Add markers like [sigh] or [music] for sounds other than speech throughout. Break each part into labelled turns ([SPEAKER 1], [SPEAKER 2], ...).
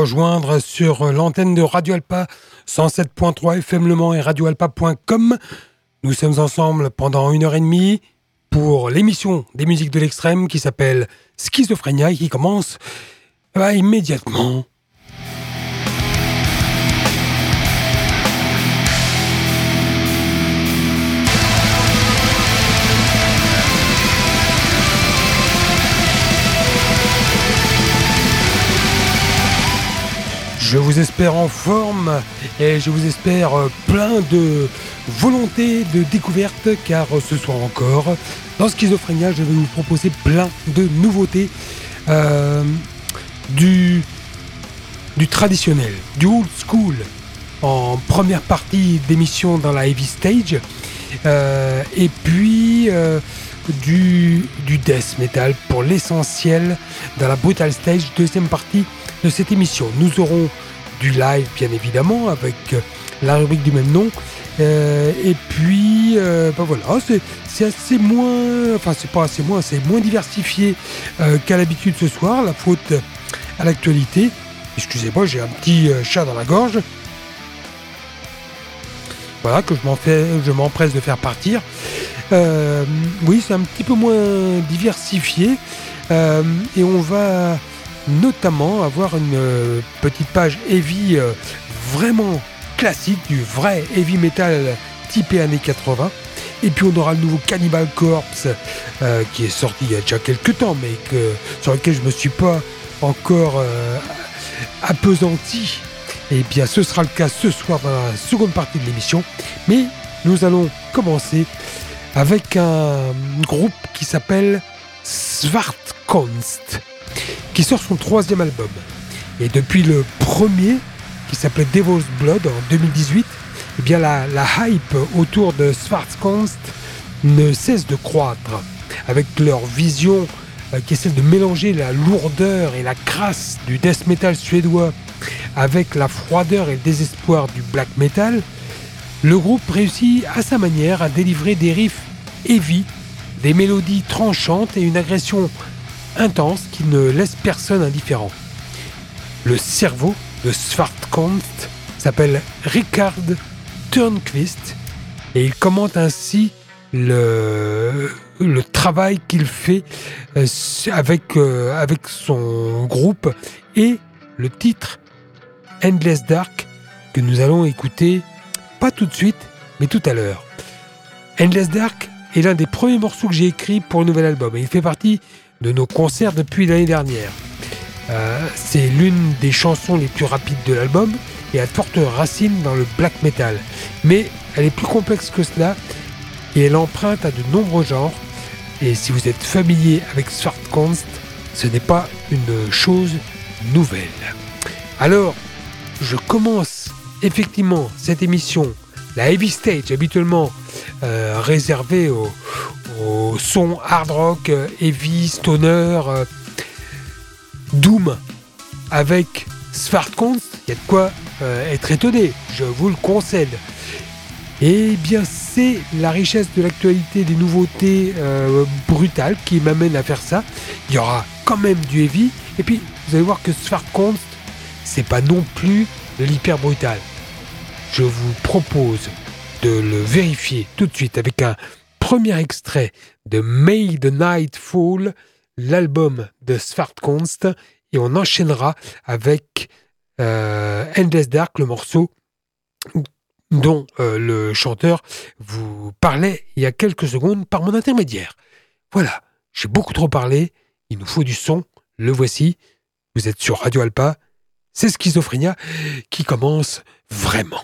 [SPEAKER 1] rejoindre sur l'antenne de Radio Alpa 107.3 FM Le Mans et radioalpa.com. Nous sommes ensemble pendant une heure et demie pour l'émission des musiques de l'extrême qui s'appelle Schizophrénia et qui commence bah, immédiatement. Je vous espère en forme et je vous espère euh, plein de volonté de découverte car ce soir encore, dans Schizophrénia, je vais vous proposer plein de nouveautés euh, du, du traditionnel, du old school en première partie d'émission dans la heavy stage euh, et puis du, du death metal pour l'essentiel dans la brutal stage deuxième partie de cette émission. Nous aurons du live, bien évidemment, avec euh, la rubrique du même nom. Euh, et puis, euh, ben voilà, c'est assez moins, enfin c'est pas assez moins, c'est moins diversifié qu'à l'habitude ce soir, la faute à l'actualité. Excusez-moi, j'ai un petit chat dans la gorge. Voilà, que je m'empresse de faire partir. oui, c'est un petit peu moins diversifié. et on va notamment avoir une euh, petite page heavy euh, vraiment classique, du vrai heavy metal typé années 80. Et puis on aura le nouveau Cannibal Corpse euh, qui est sorti il y a déjà quelques temps, mais que, sur lequel je ne me suis pas encore appesanti. Et bien ce sera le cas ce soir dans la seconde partie de l'émission. Mais nous allons commencer avec un groupe qui s'appelle Svartkonst sort son troisième album. Et depuis le premier, qui s'appelait Devil's Blood en 2018, eh bien la, hype autour de Schwarzkunst ne cesse de croître, avec leur vision euh, qui essaie de mélanger la lourdeur et la crasse du death metal suédois avec la froideur et le désespoir du black metal, le groupe réussit à sa manière à délivrer des riffs heavy, des mélodies tranchantes et une agression intense qui ne laisse personne indifférent. Le cerveau de Svartkonst s'appelle Richard Turnquist et il commente ainsi le, le travail qu'il fait euh, avec, euh, avec son groupe et le titre Endless Dark que nous allons écouter pas tout de suite mais tout à l'heure. Endless Dark est l'un des premiers morceaux que j'ai écrit pour un nouvel album et il fait partie de nos concerts depuis l'année dernière. Euh, c'est l'une des chansons les plus rapides de l'album et elle porte racine dans le black metal. Mais elle est plus complexe que cela et elle emprunte à de nombreux genres. Et si vous êtes familier avec Svartkonst, ce n'est pas une chose nouvelle. Alors, je commence effectivement cette émission, la Heavy Stage, habituellement euh, réservée aux, son hard rock, euh, heavy, stoner, euh, doom, avec Svartkonst, il y a de quoi euh, être étonné, je vous le concède. Et eh bien c'est la richesse de l'actualité des nouveautés brutales qui m'amène à faire ça. Il y aura quand même du heavy. Et puis vous allez voir que Svartkonst, c'est pas non plus l'hyper brutal. Je vous propose de le vérifier tout de suite avec un premier extrait de May the Night Fall, l'album de Svartkonst, et on enchaînera avec euh, Endless Dark, le morceau dont euh, le chanteur vous parlait il y a quelques secondes par mon intermédiaire. Voilà, j'ai beaucoup trop parlé, il nous faut du son, le voici, vous êtes sur Radio Alpa, c'est Schizophrénia qui commence vraiment.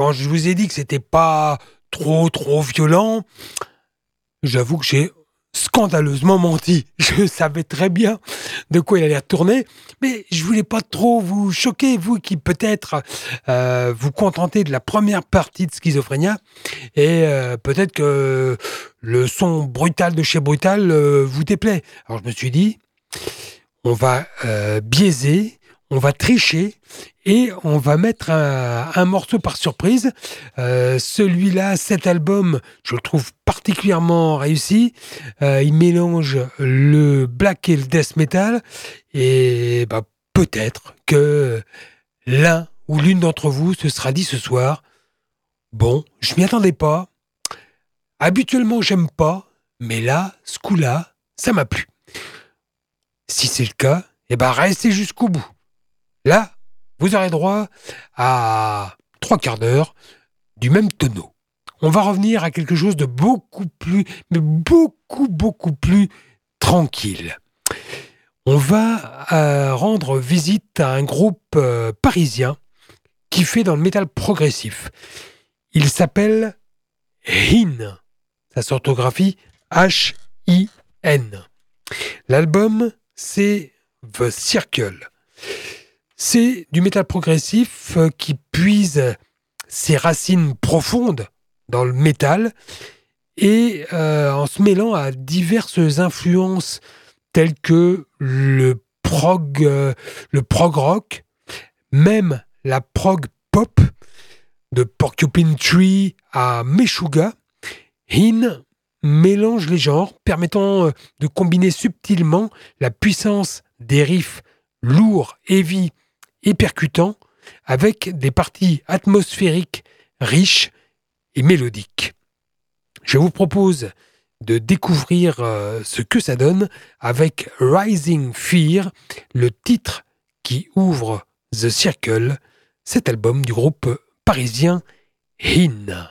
[SPEAKER 1] Quand je vous ai dit que c'était pas trop trop violent, j'avoue que j'ai scandaleusement menti. [laughs] Je savais très bien de quoi il allait retourner, mais je voulais pas trop vous choquer, vous qui peut-être euh, vous contentez de la première partie de Schizophrénia, et euh, peut-être que le son brutal de chez Brutal vous déplaît. Alors je me suis dit, on va biaiser, on va tricher et on va mettre un, morceau par surprise. Euh, celui-là, cet album, je le trouve particulièrement réussi. Euh, il mélange le black et le death metal et bah, peut-être que l'un ou l'une d'entre vous se sera dit ce soir bon, je m'y attendais pas. Habituellement, j'aime pas, mais là, ce coup-là, ça m'a plu. Si c'est le cas, eh ben restez jusqu'au bout. Là, vous aurez droit à trois quarts d'heure du même tonneau. On va revenir à quelque chose de beaucoup plus, mais beaucoup, beaucoup plus tranquille. On va euh, rendre visite à un groupe euh, parisien qui fait dans le métal progressif. Il s'appelle HIN. Sa s'orthographie H-I-N. L'album, c'est The Circle. C'est du métal progressif euh, qui puise ses racines profondes dans le métal et euh, en se mêlant à diverses influences telles que le prog, euh, le prog rock, même la prog pop, de Porcupine Tree à Meshuga. Hin mélange les genres, permettant de combiner subtilement la puissance des riffs lourds, heavy et percutant, avec des parties atmosphériques riches et mélodiques. Je vous propose de découvrir euh, ce que ça donne avec Rising Fear, le titre qui ouvre The Circle, cet album du groupe parisien HIN.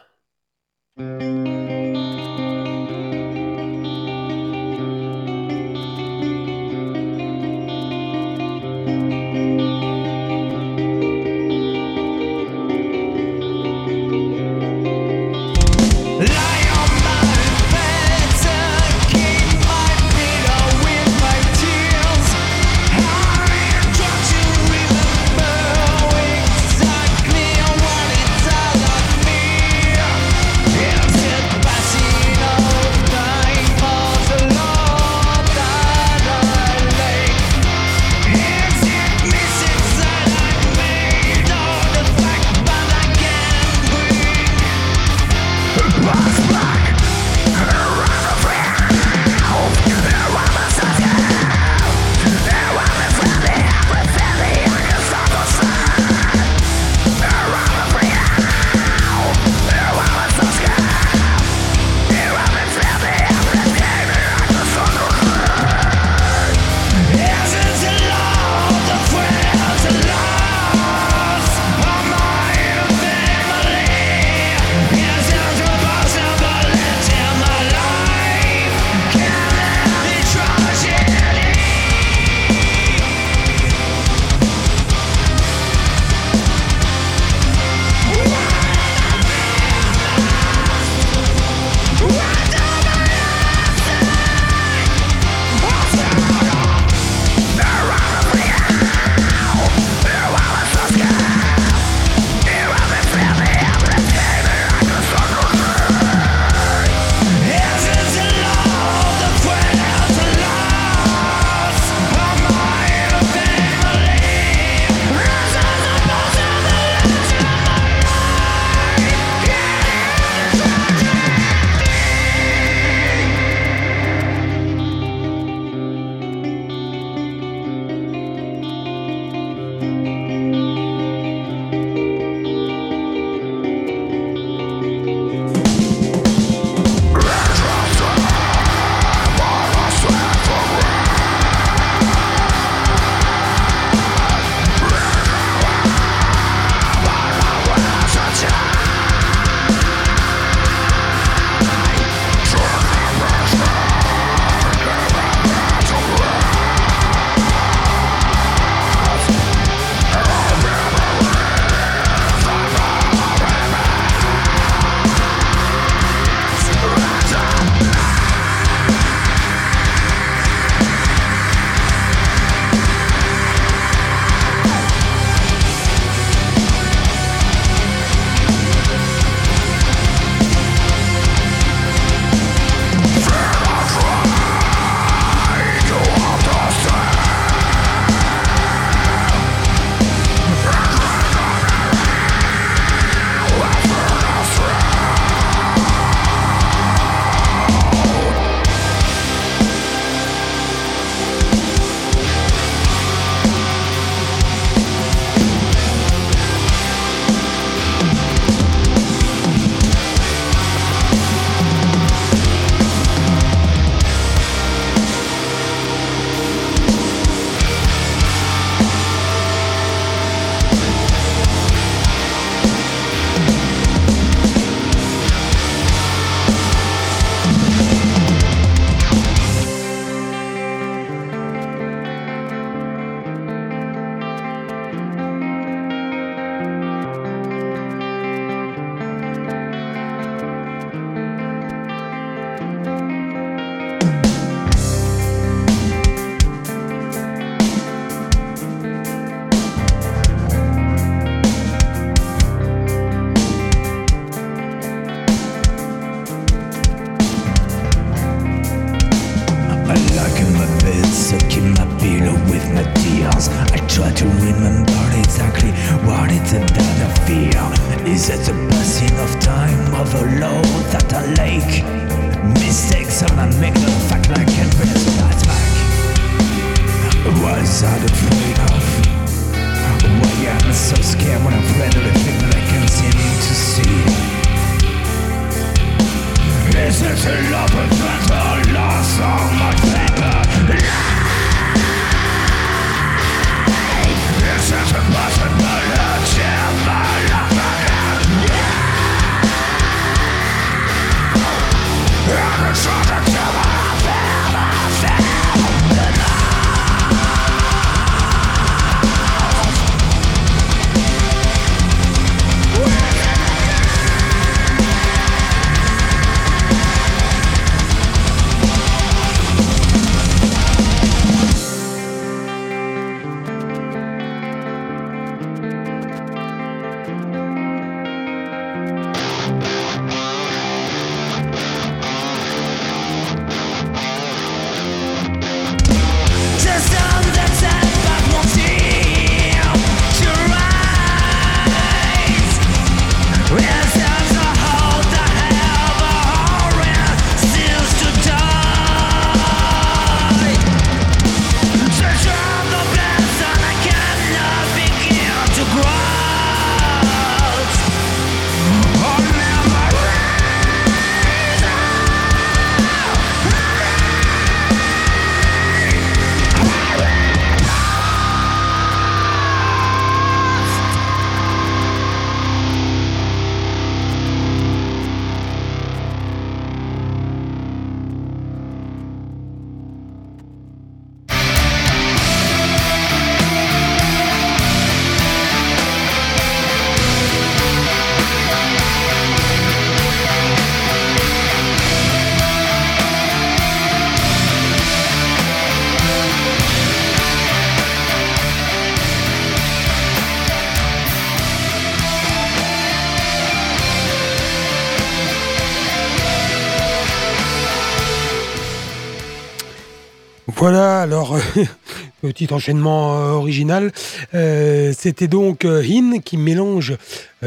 [SPEAKER 1] Voilà, alors, [laughs] petit enchaînement euh, original. Euh, c'était donc euh, Hin qui mélange,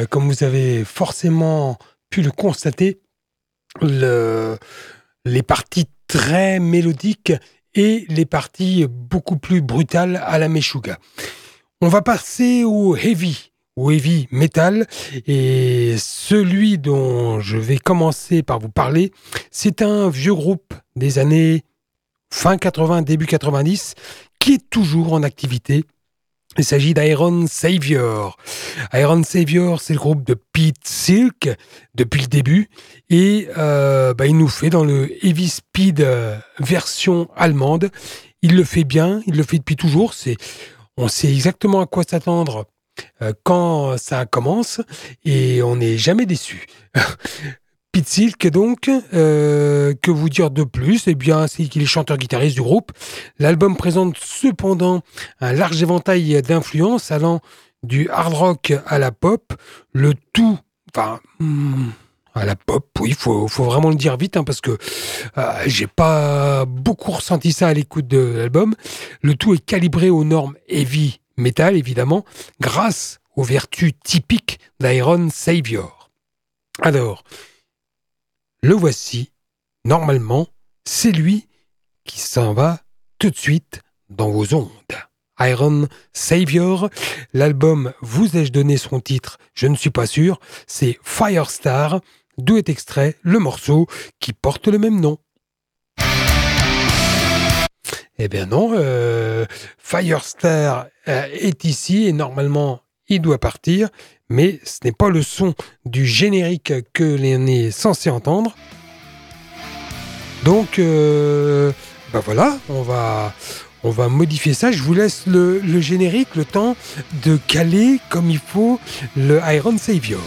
[SPEAKER 1] comme vous avez forcément pu le constater, le, les parties très mélodiques et les parties beaucoup plus brutales à la Meshuga. On va passer au heavy, au heavy metal, et celui dont je vais commencer par vous parler, c'est un vieux groupe des années fin 80, début 90, qui est toujours en activité. Il s'agit d'Iron Savior. Iron Savior, c'est le groupe de Pete Silk depuis le début et euh, bah, il nous fait dans le Heavy Speed euh, version allemande. Il le fait bien, il le fait depuis toujours. C'est, on sait exactement à quoi s'attendre euh, quand ça commence et on n'est jamais déçu. [laughs] Pete Silk, donc, euh, que vous dire de plus? Eh bien, c'est qu'il est chanteur-guitariste du groupe. L'album présente cependant un large éventail d'influences allant du hard rock à la pop, le tout, enfin, hmm, à la pop, oui, faut, faut, vraiment le dire vite, hein, parce que euh, j'ai pas beaucoup ressenti ça à l'écoute de l'album. Le tout est calibré aux normes heavy metal, évidemment, grâce aux vertus typiques d'Iron Savior. Alors, le voici. Normalement, c'est lui qui s'en va tout de suite dans vos ondes. Iron Savior, l'album Vous ai-je donné son titre Je ne suis pas sûr, c'est Firestar, d'où est extrait le morceau qui porte le même nom. Eh bien non, euh, Firestar euh, est ici et normalement doit partir, mais ce n'est pas le son du générique que l'on est censé entendre. Donc, euh, bah voilà, on va, on va modifier ça. Je vous laisse le, le générique, le temps de caler comme il faut le Iron Savior.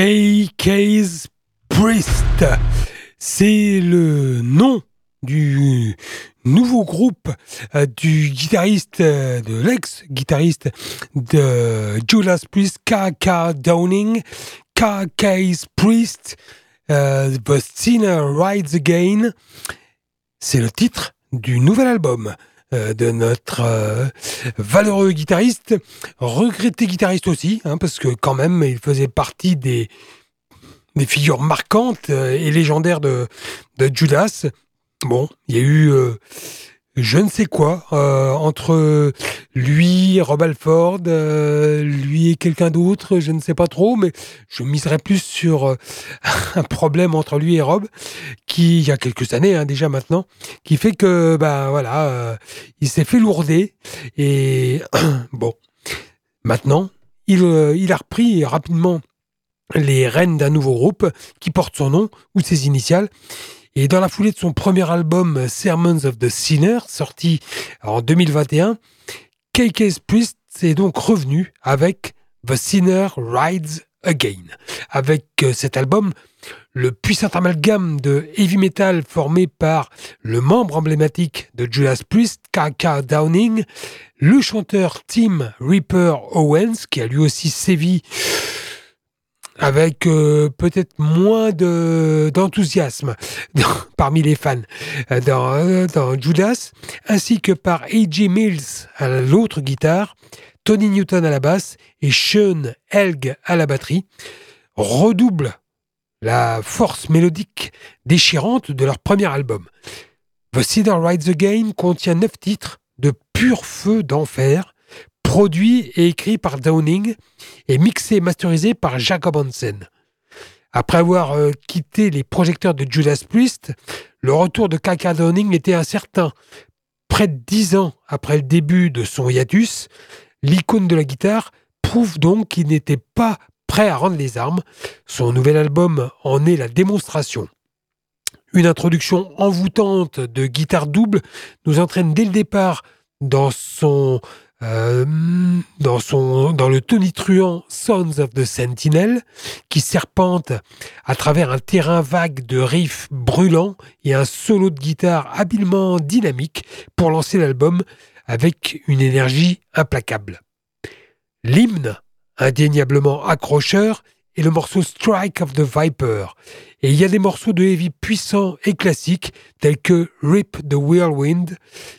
[SPEAKER 1] KK's Priest. C'est le nom du nouveau groupe euh, du guitariste, euh, de l'ex-guitariste de Judas Priest, KK Downing, KK's Priest, euh, The Sinner Rides Again. C'est le titre du nouvel album de notre valeureux guitariste, regretté guitariste aussi, hein, parce que quand même il faisait partie des, des figures marquantes et légendaires de, de Judas. Bon, il y a eu euh, je ne sais quoi euh, entre lui, Rob Alford, euh, lui et quelqu'un d'autre, je ne sais pas trop, mais je miserais plus sur [laughs] un problème entre lui et Rob, qui il y a quelques années hein, déjà maintenant, qui fait que ben voilà, il s'est fait lourder et [clears throat] bon, maintenant il a repris rapidement les rênes d'un nouveau groupe qui porte son nom ou ses initiales et dans la foulée de son premier album Sermons of the Sinner, sorti en 2021, KK's Priest est donc revenu avec The Sinner Rides Again. Avec euh, cet album, le puissant amalgame de heavy metal formé par le membre emblématique de Judas Priest, KK Downing, le chanteur Tim Reaper Owens, qui a lui aussi sévi avec euh, peut-être moins de d'enthousiasme [laughs] parmi les fans euh, dans, euh, dans, Judas, ainsi que par A.J. Mills à l'autre guitare, Tony Newton à la basse et Sean Helg à la batterie, redouble la force mélodique déchirante de leur premier album. The Cedar Rides Again contient neuf titres de pur feu d'enfer produit et écrit par Downing et mixé et masterisé par Jacob Hansen. Après avoir euh, quitté les projecteurs de Judas Priest, le retour de Kaka Downing était incertain. Près de dix ans après le début de son hiatus, l'icône de la guitare prouve donc qu'il n'était pas prêt à rendre les armes. Son nouvel album en est la démonstration. Une introduction envoûtante de guitare double nous entraîne dès le départ dans son euh, dans, son, dans le tonitruant Sons of the Sentinel, qui serpente à travers un terrain vague de riffs brûlants et un solo de guitare habilement dynamique pour lancer l'album avec une énergie implacable. L'hymne, indéniablement accrocheur, est le morceau Strike of the Viper, et il y a des morceaux de heavy puissants et classiques tels que Rip the Whirlwind,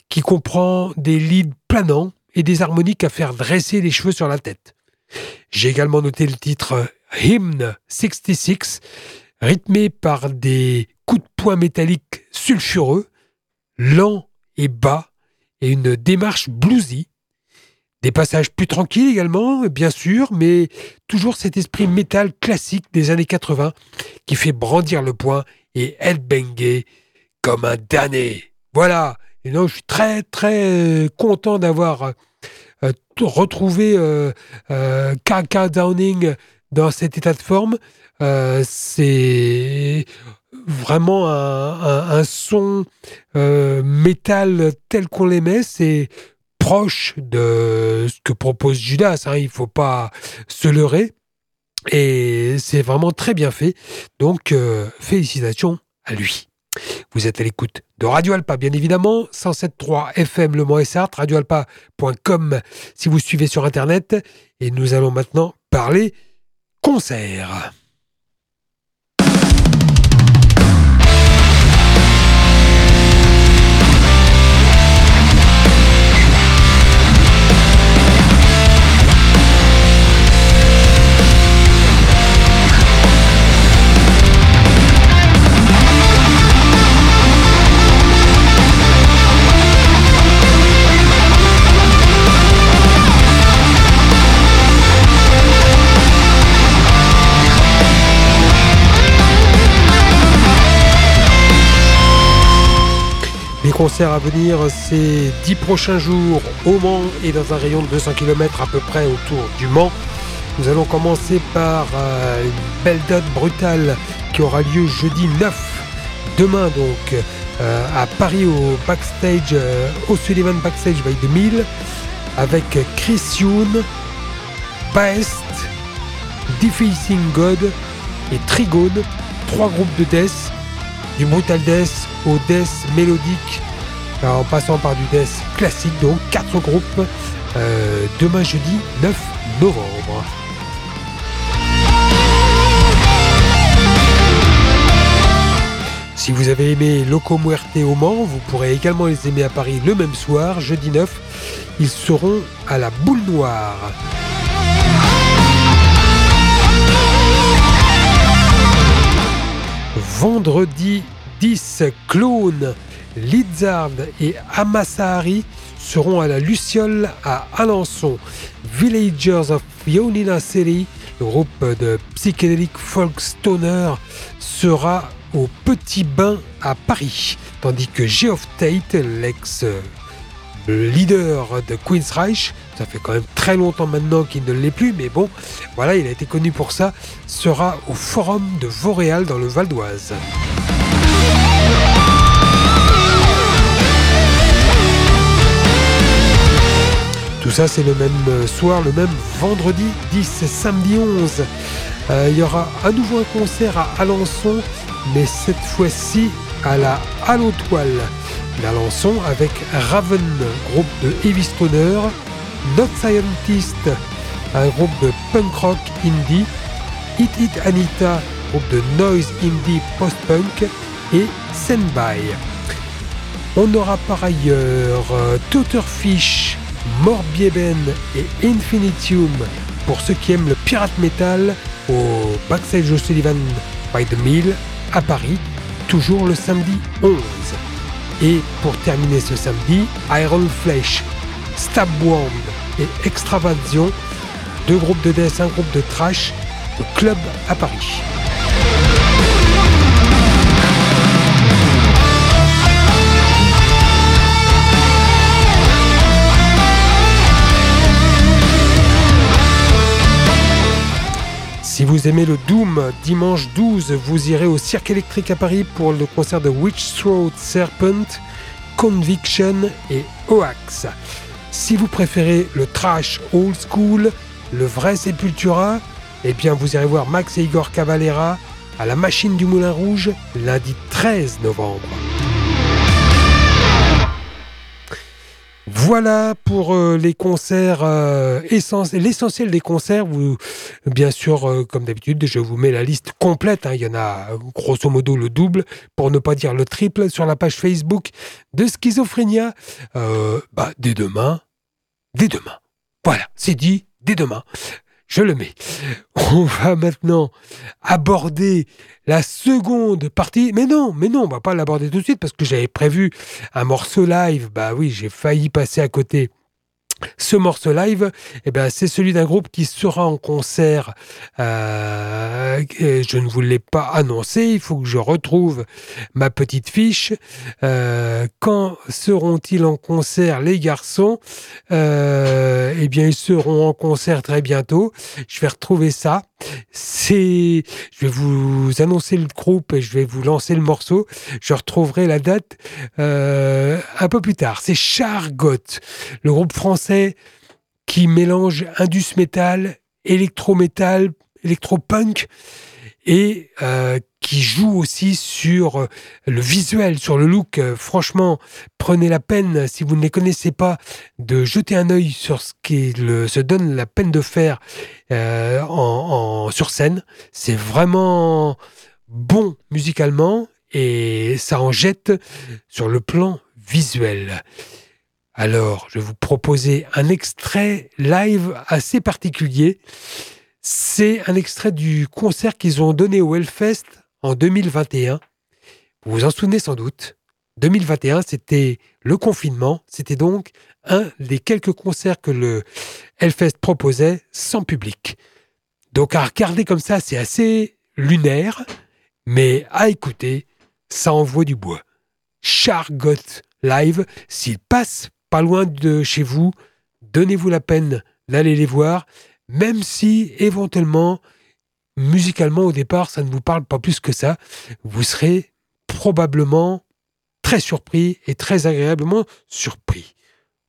[SPEAKER 1] qui comprend des leads planants et des harmoniques à faire dresser les cheveux sur la tête. J'ai également noté le titre Hymn 66, rythmé par des coups de poing métalliques sulfureux, lents et bas, et une démarche bluesy. Des passages plus tranquilles également, bien sûr, mais toujours cet esprit métal classique des années 80 qui fait brandir le poing et headbanger comme un damné. Voilà, et donc, je suis très, très euh, content d'avoir euh, retrouvé euh, KK euh, Downing dans cet état de forme. c'est vraiment un, son métal tel qu'on l'aimait. C'est proche de ce que propose Judas. Hein, il ne faut pas se leurrer. Et c'est vraiment très bien fait. Donc, félicitations à lui. Vous êtes à l'écoute de Radio Alpa, bien évidemment, 107.3 FM Le Mans Sartre, radioalpa.com si vous suivez sur Internet. Et nous allons maintenant parler concert. Concerts à venir ces dix prochains jours au Mans et dans un rayon de 200 km à peu près autour du Mans. Nous allons commencer par euh, une belle date brutale qui aura lieu jeudi 9, demain donc, euh, à Paris au backstage, euh, au Sullivan Backstage by 2000, avec Chris Youn, Baest, Defacing God et Trigone, trois groupes de death, du brutal death au death mélodique, en passant par du death classique, donc quatre groupes, euh, demain jeudi 9 novembre. Si vous avez aimé Loco Muerte au Mans, vous pourrez également les aimer à Paris le même soir, jeudi 9. Ils seront à la boule noire. Vendredi 10, Clone, Lizard et Amasahari seront à la Luciole à Alençon. Villagers of Yonina City, le groupe de psychédélique folk stoner, sera au Petit Bain à Paris, tandis que Geoff Tate, l'ex leader de Queen's Reich, ça fait quand même très longtemps maintenant qu'il ne l'est plus, mais bon, voilà, il a été connu pour ça, sera au Forum de Vauréal dans le Val d'Oise. Tout ça, c'est le même soir, le même vendredi 10 samedi 11. Euh, il y aura à nouveau un concert à Alençon mais cette fois-ci à la Halo Toile d'Alençon avec Raven, groupe de heavy stoner, Not Scientist, un groupe de punk rock indie, Hit It Anita, groupe de noise indie post-punk et Senbai. On aura par ailleurs euh, Totterfish, Morbieben et Infinitium pour ceux qui aiment le pirate metal au Backstage Sullivan by the Mill à Paris, toujours le samedi 11. Et pour terminer ce samedi, Iron Flesh, Stabworm et Extravasion, deux groupes de death, un groupe de trash, au club à Paris. Si vous aimez le Doom, dimanche 12, vous irez au Cirque électrique à Paris pour le concert de Witch Throat Serpent, Conviction et Oax. Si vous préférez le trash old school, le vrai Sepultura, eh bien vous irez voir Max et Igor Cavalera à la Machine du Moulin Rouge lundi 13 novembre. Voilà pour euh, les concerts euh, l'essentiel des concerts. Bien sûr, euh, comme d'habitude, je vous mets la liste complète. Hein. Il y en a grosso modo le double, pour ne pas dire le triple, sur la page Facebook de Schizophrénia. bah, dès demain, dès demain. Voilà, c'est dit, dès demain je le mets. On va maintenant aborder la seconde partie. Mais non, mais non, on va pas l'aborder tout de suite parce que j'avais prévu un morceau live. Bah oui, j'ai failli passer à côté ce morceau live, eh ben, c'est celui d'un groupe qui sera en concert. Euh, je ne vous l'ai pas annoncé, il faut que je retrouve ma petite fiche. Euh, quand seront-ils en concert, les garçons? Euh, Eh bien, ils seront en concert très bientôt. Je vais retrouver ça. C'est, je vais vous annoncer le groupe et je vais vous lancer le morceau. Je retrouverai la date un peu plus tard. C'est Chargot, le groupe français qui mélange indus metal, électro-metal, électro-punk et euh, qui joue aussi sur euh, le visuel, sur le look. Euh, franchement, prenez la peine, si vous ne les connaissez pas, de jeter un œil sur ce qui se donne la peine de faire en, sur scène. C'est vraiment bon musicalement et ça en jette sur le plan visuel. Alors, je vais vous proposer un extrait live assez particulier. C'est un extrait du concert qu'ils ont donné au Hellfest en 2021. Vous vous en souvenez sans doute. 2021, c'était le confinement. C'était donc un des quelques concerts que le Hellfest proposait sans public. Donc à regarder comme ça, c'est assez lunaire, mais à écouter, ça envoie du bois. Chargot live, s'il passe pas loin de chez vous, donnez-vous la peine d'aller les voir, même si éventuellement, musicalement au départ, ça ne vous parle pas plus que ça, vous serez probablement très surpris et très agréablement surpris.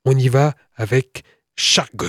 [SPEAKER 1] On y va avec Chargot.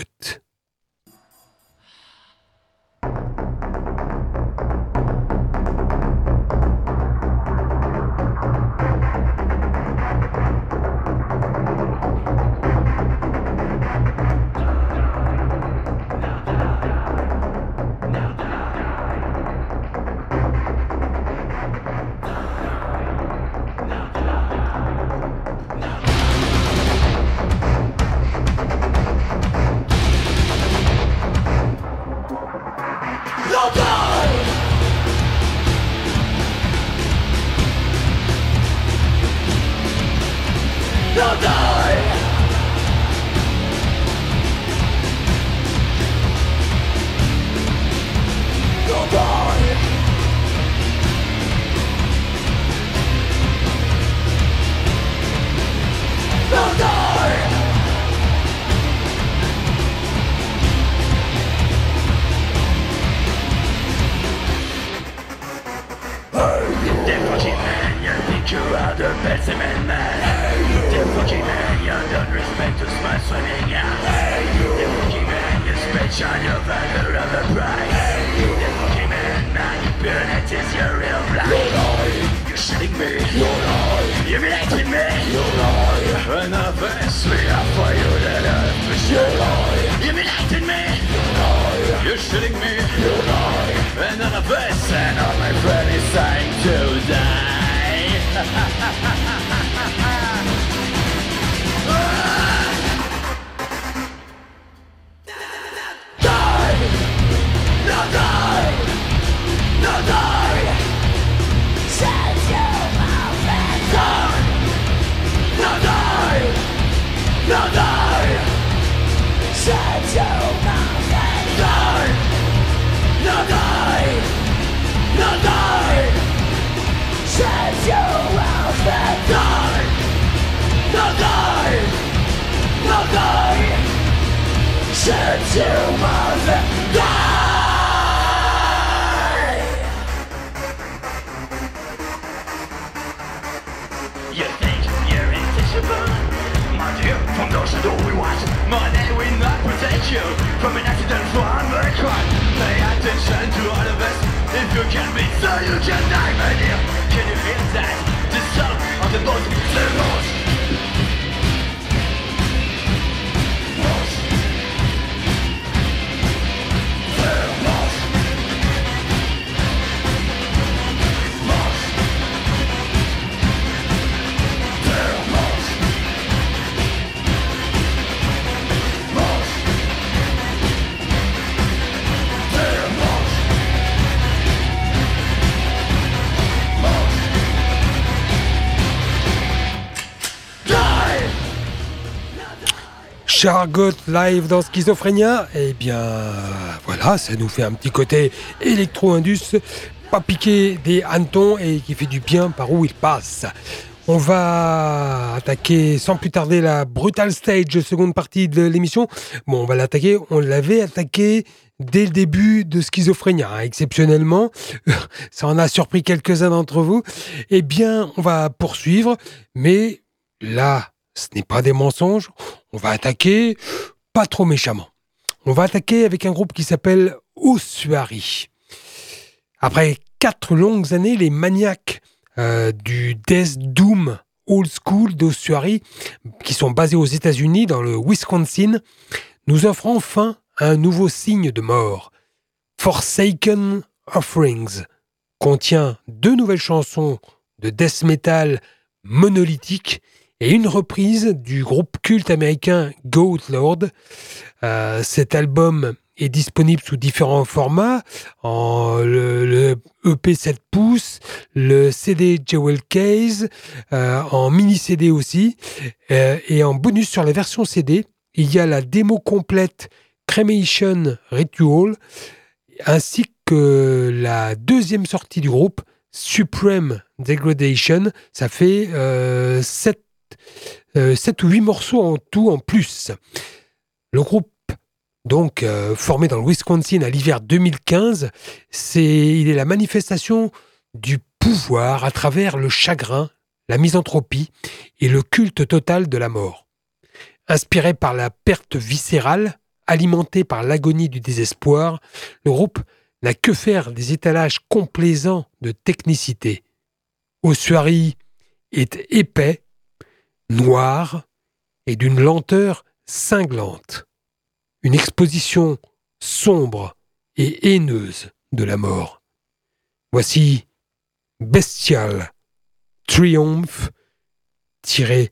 [SPEAKER 1] Chargot live dans Schizophrénia, eh bien voilà, ça nous fait un petit côté électro-indus, pas piqué des hannetons et qui fait du bien par où il passe. On va attaquer sans plus tarder la Brutal Stage, seconde partie de l'émission. Bon, on va l'attaquer, on l'avait attaqué dès le début de Schizophrénia, hein, exceptionnellement. [laughs] Ça en a surpris quelques-uns d'entre vous. Eh bien, on va poursuivre, mais là, ce n'est pas des mensonges. On va attaquer pas trop méchamment. On va attaquer avec un groupe qui s'appelle Ossuary. Après quatre longues années, les maniaques euh, du Death Doom Old School d'Ossuary, qui sont basés aux États-Unis, dans le Wisconsin, nous offrent enfin un nouveau signe de mort. Forsaken Offerings contient deux nouvelles chansons de death metal monolithique une reprise du groupe culte américain Goat Lord. Euh, cet album est disponible sous différents formats, en le, EP 7 pouces, le CD Jewel Case, euh, en mini CD aussi, euh, et en bonus sur la version CD, il y a la démo complète Cremation Ritual, ainsi que la deuxième sortie du groupe, Supreme Degradation. Ça fait 7 euh, 7 ou 8 morceaux en tout en plus. Le groupe, donc euh, formé dans le Wisconsin à l'hiver 2015, c'est, il est la manifestation du pouvoir à travers le chagrin, la misanthropie et le culte total de la mort. Inspiré par la perte viscérale, alimenté par l'agonie du désespoir, le groupe n'a que faire des étalages complaisants de technicité. Ossuary est épais, noir et d'une lenteur cinglante. Une exposition sombre et haineuse de la mort. Voici Bestial Triumph, tiré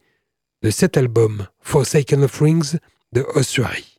[SPEAKER 1] de cet album Forsaken of Rings de Ossuary.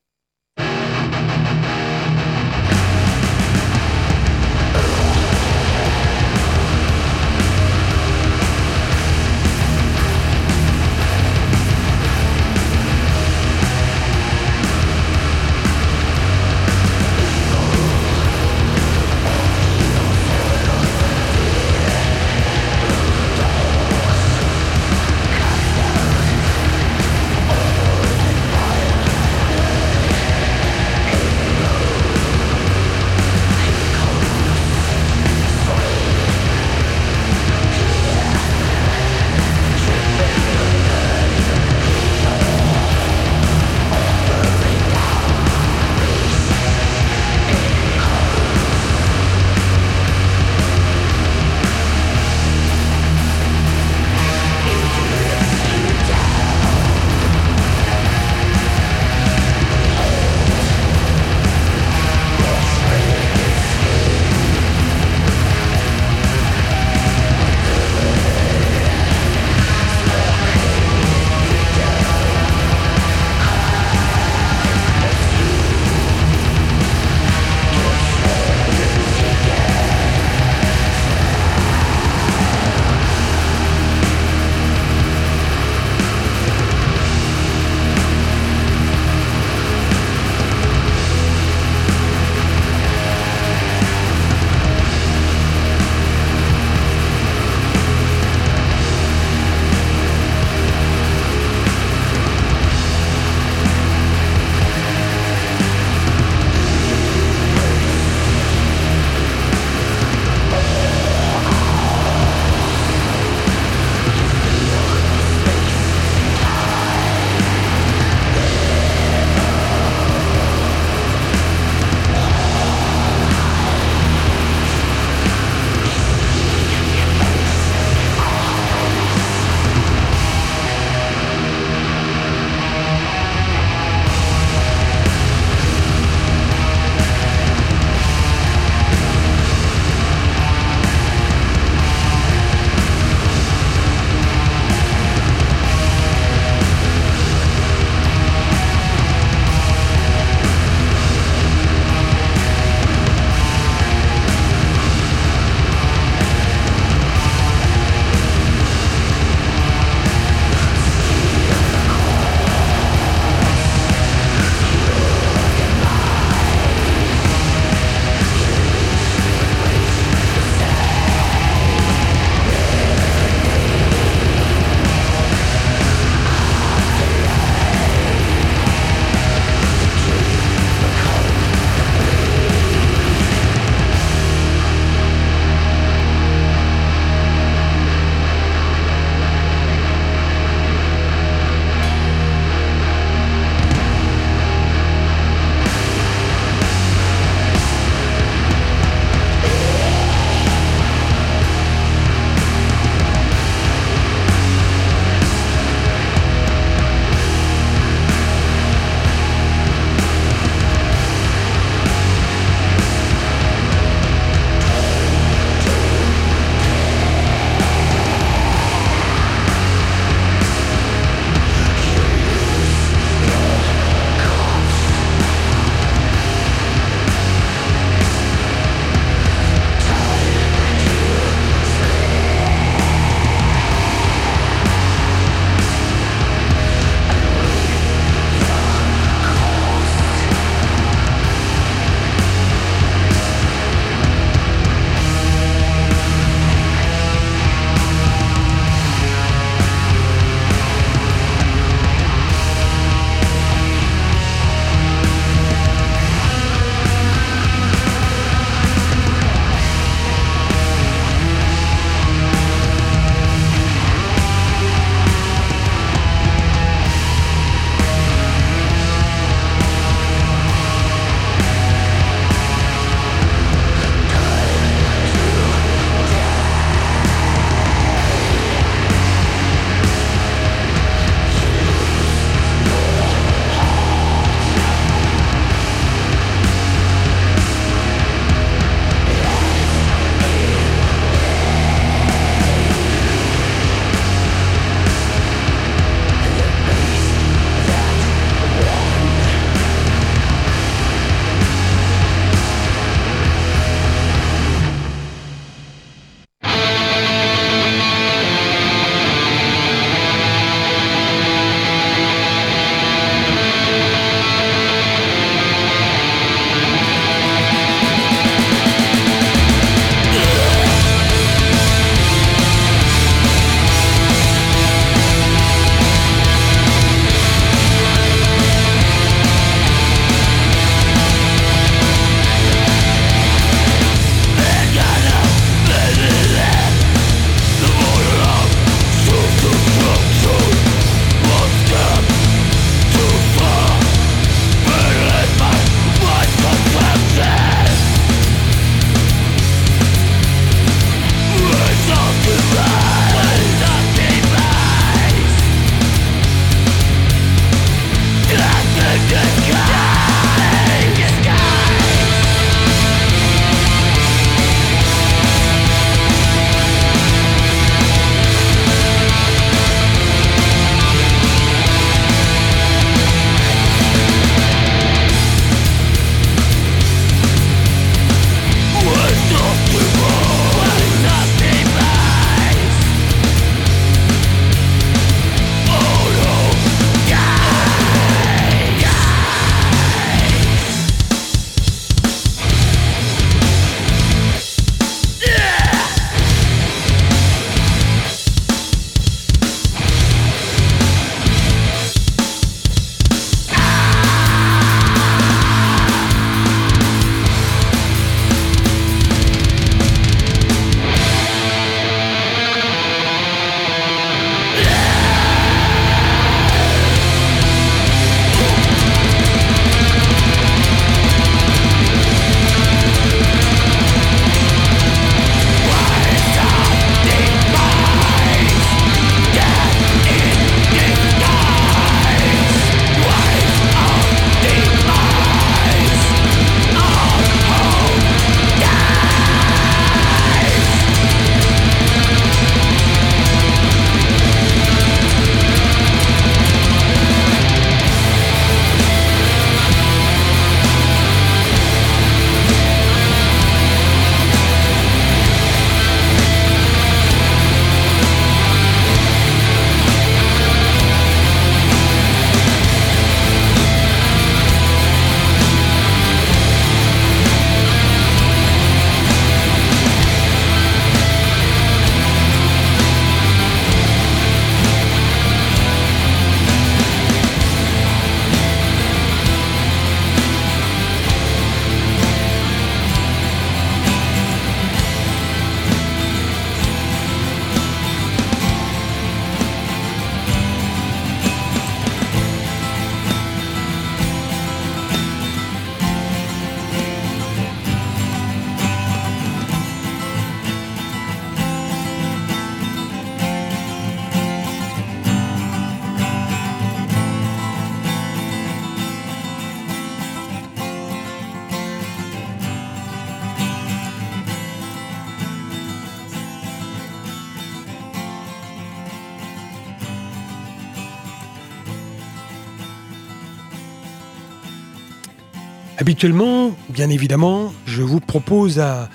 [SPEAKER 1] Habituellement, bien évidemment, je vous propose un,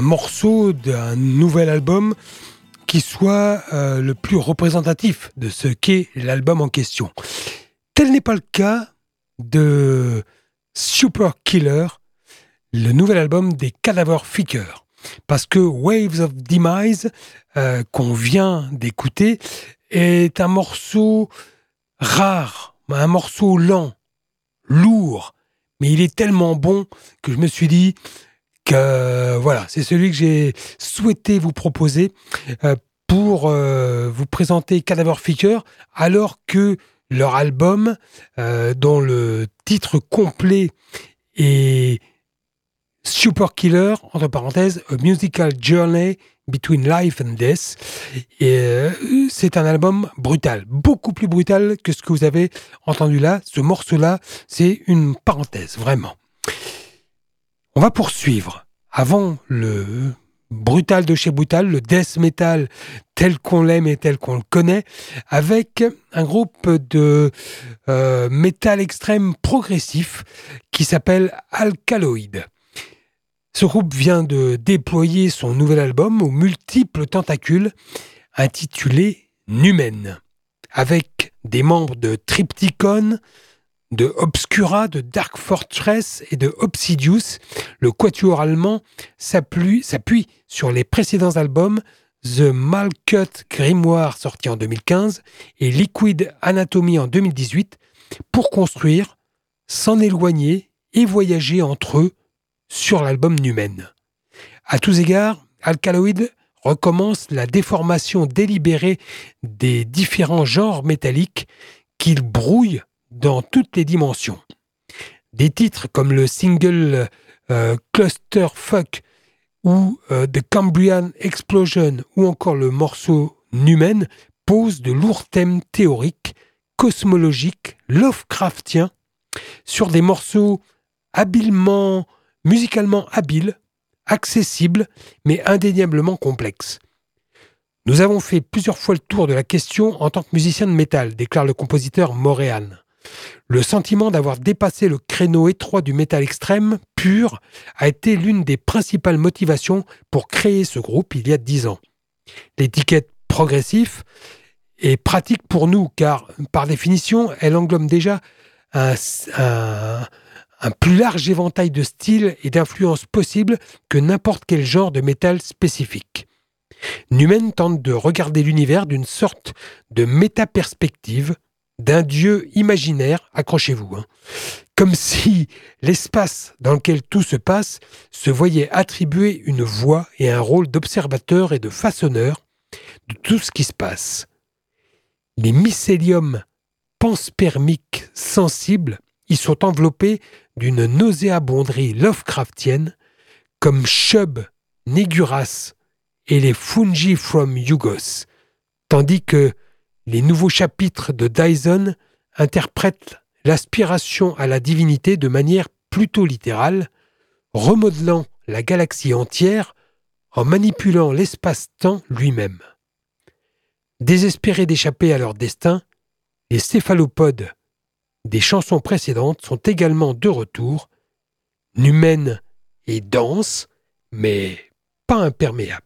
[SPEAKER 1] morceau d'un nouvel album qui soit euh, le plus représentatif de ce qu'est l'album en question. Tel n'est pas le cas de Super Killer, le nouvel album des Cadaver Figure. Parce que Waves of Demise, euh, qu'on vient d'écouter, est un morceau rare, un morceau lent, lourd, mais il est tellement bon que je me suis dit que voilà, c'est celui que j'ai souhaité vous proposer euh, pour euh, vous présenter Cadaver Figure, alors que leur album, euh, dont le titre complet est Super Killer, entre parenthèses, Musical Journey Between Life and Death. Et euh, c'est un album brutal, beaucoup plus brutal que ce que vous avez entendu là. Ce morceau-là, c'est une parenthèse, vraiment. On va poursuivre. Avant le brutal de chez brutal, le death metal tel qu'on l'aime et tel qu'on le connaît, avec un groupe de euh, métal extrême progressif qui s'appelle Alkaloid. Ce groupe vient de déployer son nouvel album aux multiples tentacules intitulé Numen, avec des membres de Triptychon, de Obscura, de Dark Fortress et de Obsidious. Le quatuor allemand s'appuie sur les précédents albums The Malcut Grimoire sorti en 2015 et Liquid Anatomy en 2018 pour construire, s'en éloigner et voyager entre eux sur l'album Numen. À tous égards, Alkaloid recommence la déformation délibérée des différents genres métalliques qu'il brouille dans toutes les dimensions. Des titres comme le single euh, Cluster Fuck ou euh, The Cambrian Explosion ou encore le morceau Numen posent de lourds thèmes théoriques, cosmologiques, Lovecraftiens sur des morceaux habilement musicalement habile, accessible, mais indéniablement complexe. Nous avons fait plusieurs fois le tour de la question en tant que musicien de métal, déclare le compositeur Moréan. Le sentiment d'avoir dépassé le créneau étroit du métal extrême pur a été l'une des principales motivations pour créer ce groupe il y a dix ans. L'étiquette progressif est pratique pour nous car, par définition, elle englobe déjà un, un, un plus large éventail de styles et d'influences possibles que n'importe quel genre de métal spécifique. Numen tente de regarder l'univers d'une sorte de métaperspective, d'un dieu imaginaire, accrochez-vous, hein. comme si l'espace dans lequel tout se passe se voyait attribuer une voix et un rôle d'observateur et de façonneur de tout ce qui se passe. Les mycéliums panspermiques sensibles y sont enveloppés d'une nauséabonderie Lovecraftienne comme Shub, Niguras et les Fungi from Yugos, tandis que les nouveaux chapitres de Dyson interprètent l'aspiration à la divinité de manière plutôt littérale, remodelant la galaxie entière en manipulant l'espace-temps lui-même. Désespérés d'échapper à leur destin, les céphalopodes des chansons précédentes sont également de retour, numènes et denses, mais pas imperméables.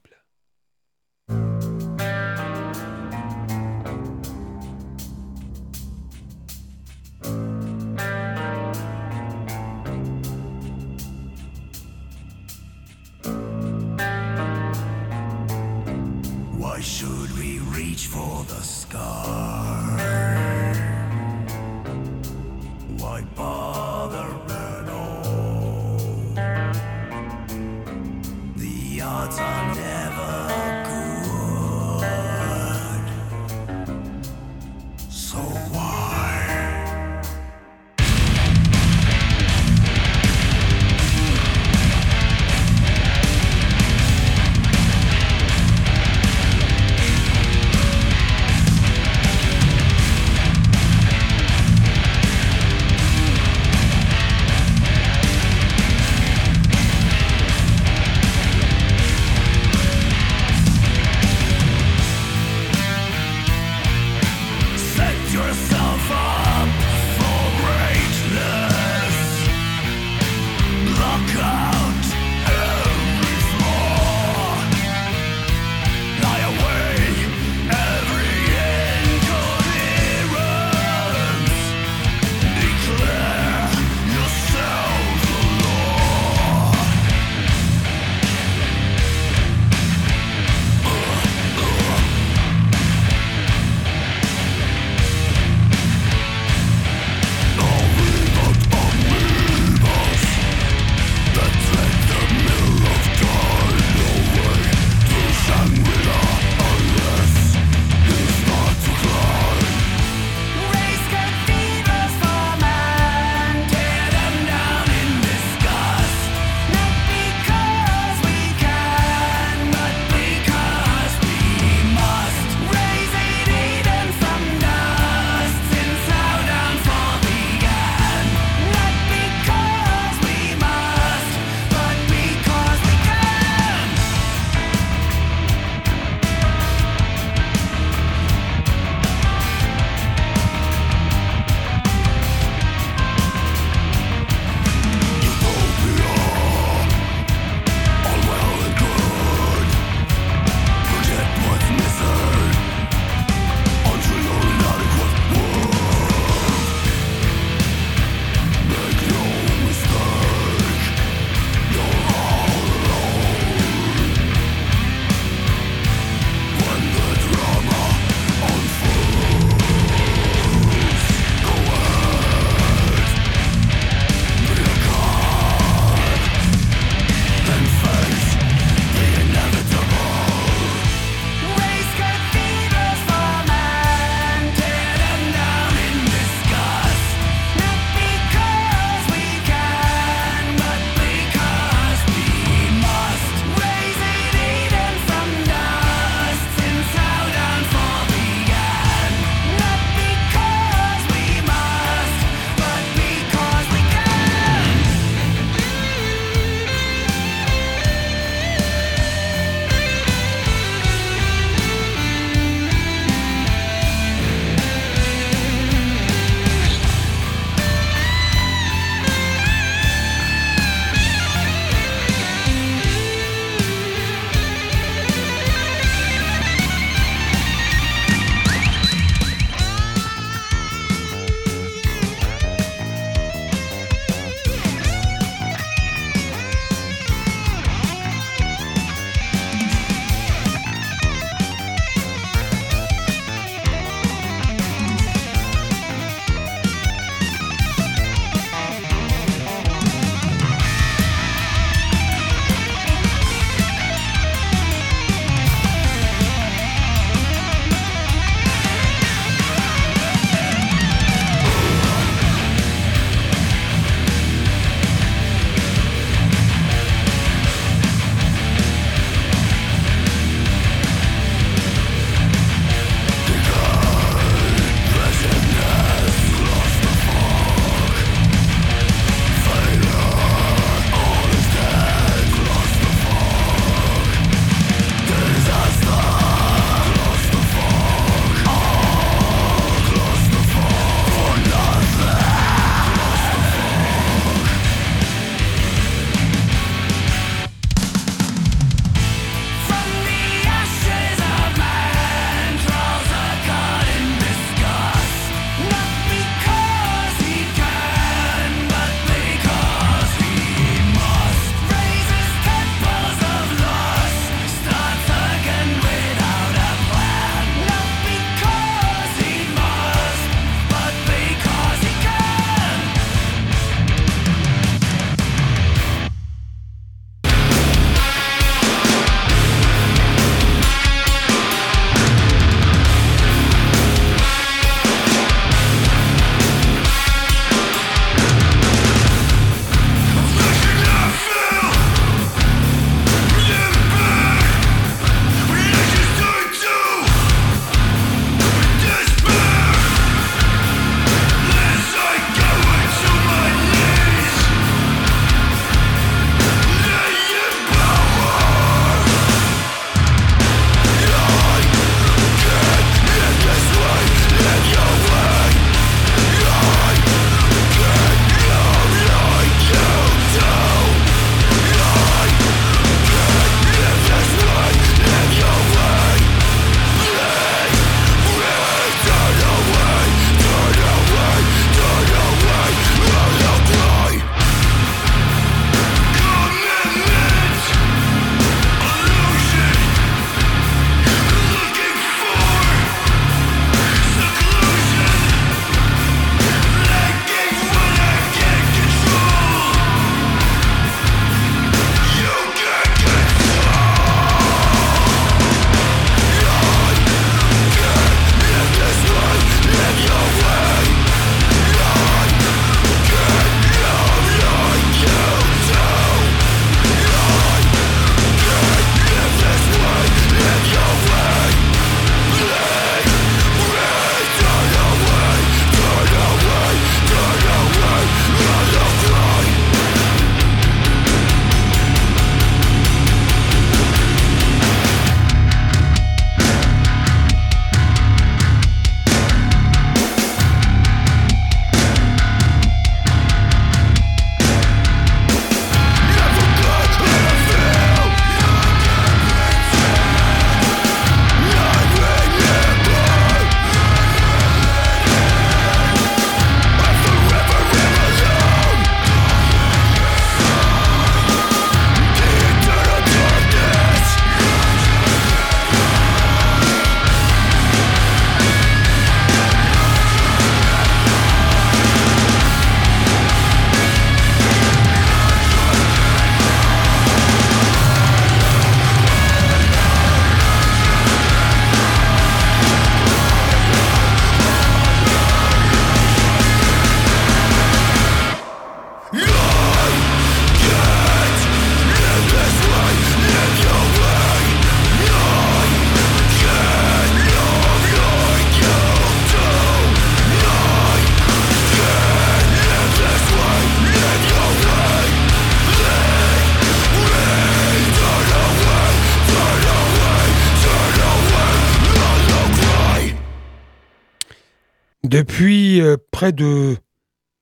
[SPEAKER 1] Euh, près de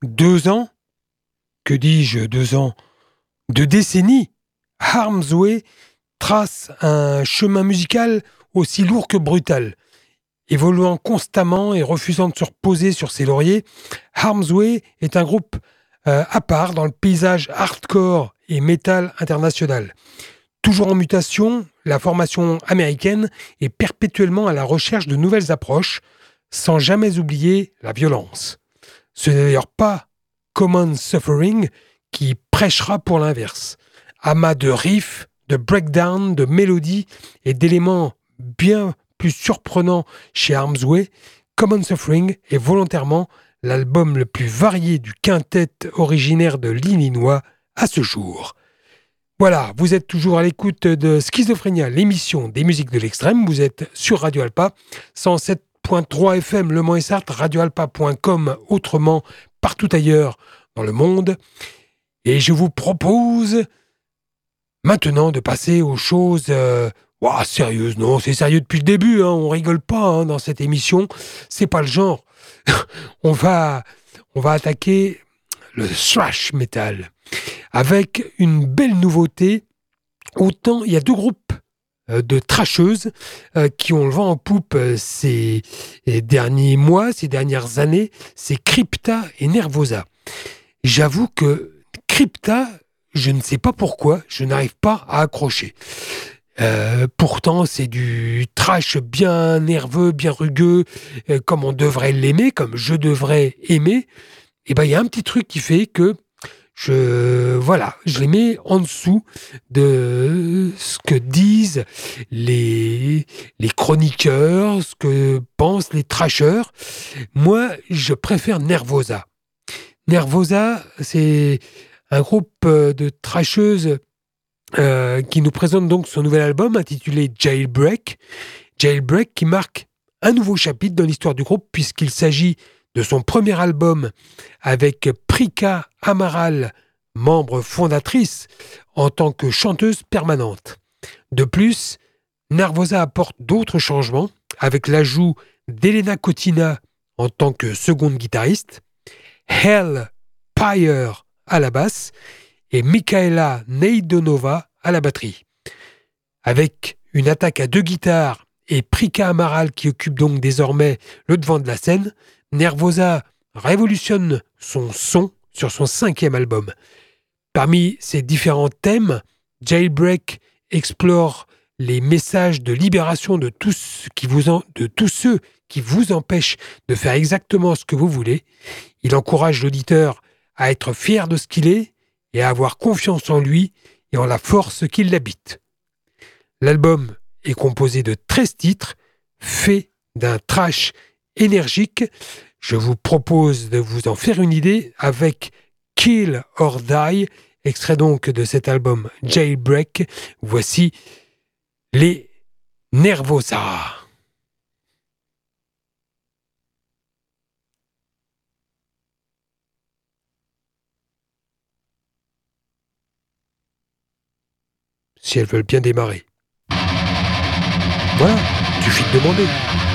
[SPEAKER 1] deux ans, que dis-je deux ans, deux décennies, Harm's Way trace un chemin musical aussi lourd que brutal. Évoluant constamment et refusant de se reposer sur ses lauriers, Harm's Way est un groupe euh, à part dans le paysage hardcore et metal international. Toujours en mutation, la formation américaine est perpétuellement à la recherche de nouvelles approches, sans jamais oublier la violence. Ce n'est d'ailleurs pas Common Suffering qui prêchera pour l'inverse. Amas de riffs, de breakdown, de mélodies et d'éléments bien plus surprenants chez Arms Way, Common Suffering est volontairement l'album le plus varié du quintet originaire de l'Illinois à ce jour. Voilà, vous êtes toujours à l'écoute de Schizophrénia, l'émission des musiques de l'extrême. Vous êtes sur Radio Alpa, 107.3 FM Le Mans et Sarthe, radioalpa.com, autrement partout ailleurs dans le monde. Et je vous propose maintenant de passer aux choses euh, sérieuses. Non, c'est sérieux depuis le début, hein, on rigole pas hein, dans cette émission. C'est pas le genre. [laughs] on, va, on va attaquer le thrash metal avec une belle nouveauté. Autant il y a deux groupes de trasheuses euh, qui ont le vent en poupe euh, ces derniers mois, ces dernières années, c'est Crypta et Nervosa. J'avoue que Crypta, je ne sais pas pourquoi, je n'arrive pas à accrocher. pourtant, c'est du trash bien nerveux, bien rugueux, comme on devrait l'aimer, comme je devrais aimer. Et ben, il y a un petit truc qui fait que je voilà, je les mets en dessous de ce que disent les les chroniqueurs, ce que pensent les trasheurs. Moi, je préfère Nervosa. Nervosa, c'est un groupe de trasheuses euh, qui nous présente donc son nouvel album intitulé Jailbreak. Jailbreak qui marque un nouveau chapitre dans l'histoire du groupe puisqu'il s'agit de son premier album avec Prika Amaral, membre fondatrice en tant que chanteuse permanente. De plus, Nervosa apporte d'autres changements avec l'ajout d'Elena Cotina en tant que seconde guitariste, Hell Pyre à la basse et Michaela Neidonova à la batterie. Avec une attaque à deux guitares et Prika Amaral qui occupe donc désormais le devant de la scène, Nervosa révolutionne son son sur son cinquième album. Parmi ses différents thèmes, Jailbreak explore les messages de libération de tous, ceux qui vous empêchent de faire exactement ce que vous voulez. Il encourage l'auditeur à être fier de ce qu'il est et à avoir confiance en lui et en la force qui l'habite. L'album est composé de 13 titres, faits d'un trash énergique. Je vous propose de vous en faire une idée avec Kill or Die, extrait donc de cet album Jailbreak. Voici les Nervosa. Si elles veulent bien démarrer. Voilà, suffit de demander.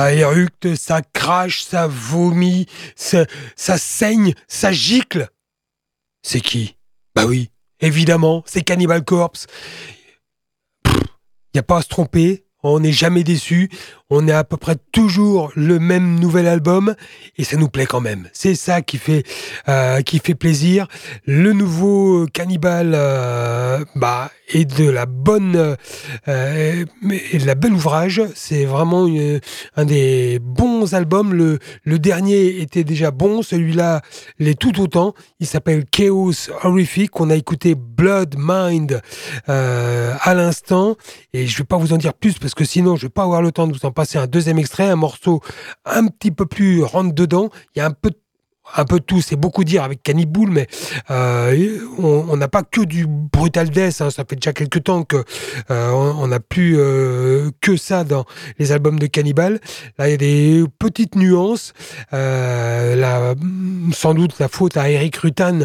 [SPEAKER 1] Ça éructe, ça crache, ça vomit, ça, saigne, ça gicle. C'est qui? Bah oui, évidemment, c'est Cannibal Corpse. Il n'y a pas à se tromper, on n'est jamais déçu, on est à peu près toujours le même nouvel album et ça nous plaît quand même. C'est ça qui fait euh, qui fait plaisir. Le nouveau Cannibal euh, bah est de la bonne euh, de la belle ouvrage. C'est vraiment un des bons albums. Le, le dernier était déjà bon, celui-là l'est tout autant. Il s'appelle Chaos Horrific. On a écouté Blood Mind à l'instant et je vais pas vous en dire plus parce que sinon je vais pas avoir le temps de vous en passer un deuxième extrait, un morceau un petit peu plus rentre dedans. Il y a un peu de un peu tout, c'est beaucoup dire avec Cannibal, mais euh, on n'a pas que du brutal death. Hein. ça fait déjà quelques temps que euh, on n'a plus euh, que ça dans les albums de Cannibal. Là, il y a des petites nuances. La, sans doute la faute à Eric Rutan,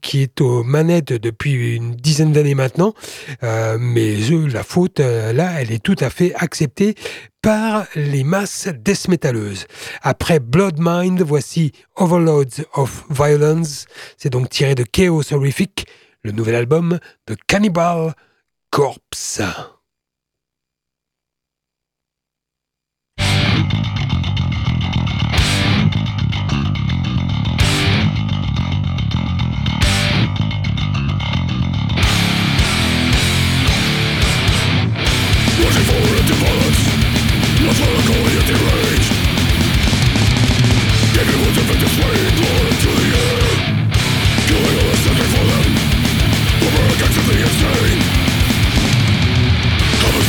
[SPEAKER 1] qui est aux manettes depuis une dizaine d'années maintenant. mais la faute, là, elle est tout à fait acceptée
[SPEAKER 2] par les masses death métalleuses. Après Blood Mind, voici Overloads of Violence. C'est donc tiré de Chaos Horrific, le nouvel album de Cannibal Corpse.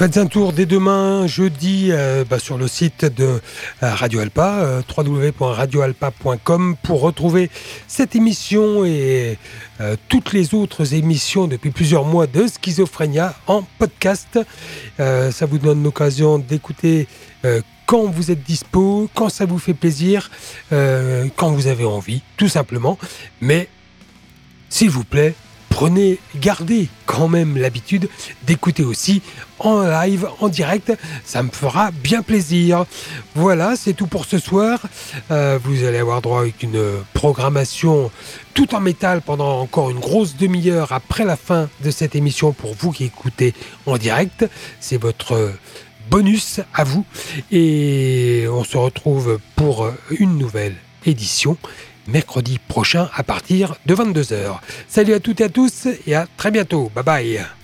[SPEAKER 2] Faites un tour dès demain, jeudi, euh, bah, sur le site de euh, Radio Alpa, euh, www.radioalpa.com, pour retrouver cette émission et toutes les autres émissions depuis plusieurs mois de Schizophrénia en podcast. ça vous donne l'occasion d'écouter quand vous êtes dispo, quand ça vous fait plaisir, quand vous avez envie, tout simplement. Mais, s'il vous plaît, prenez, gardez quand même l'habitude d'écouter aussi en live, en direct. Ça me fera bien plaisir. Voilà, c'est tout pour ce soir. Euh, vous allez avoir droit à une programmation tout en métal pendant encore une grosse demi-heure après la fin de cette émission pour vous qui écoutez en direct. C'est votre bonus à vous. Et on se retrouve pour une nouvelle édition mercredi prochain à partir de 22h. Salut à toutes et à tous et à très bientôt. Bye bye.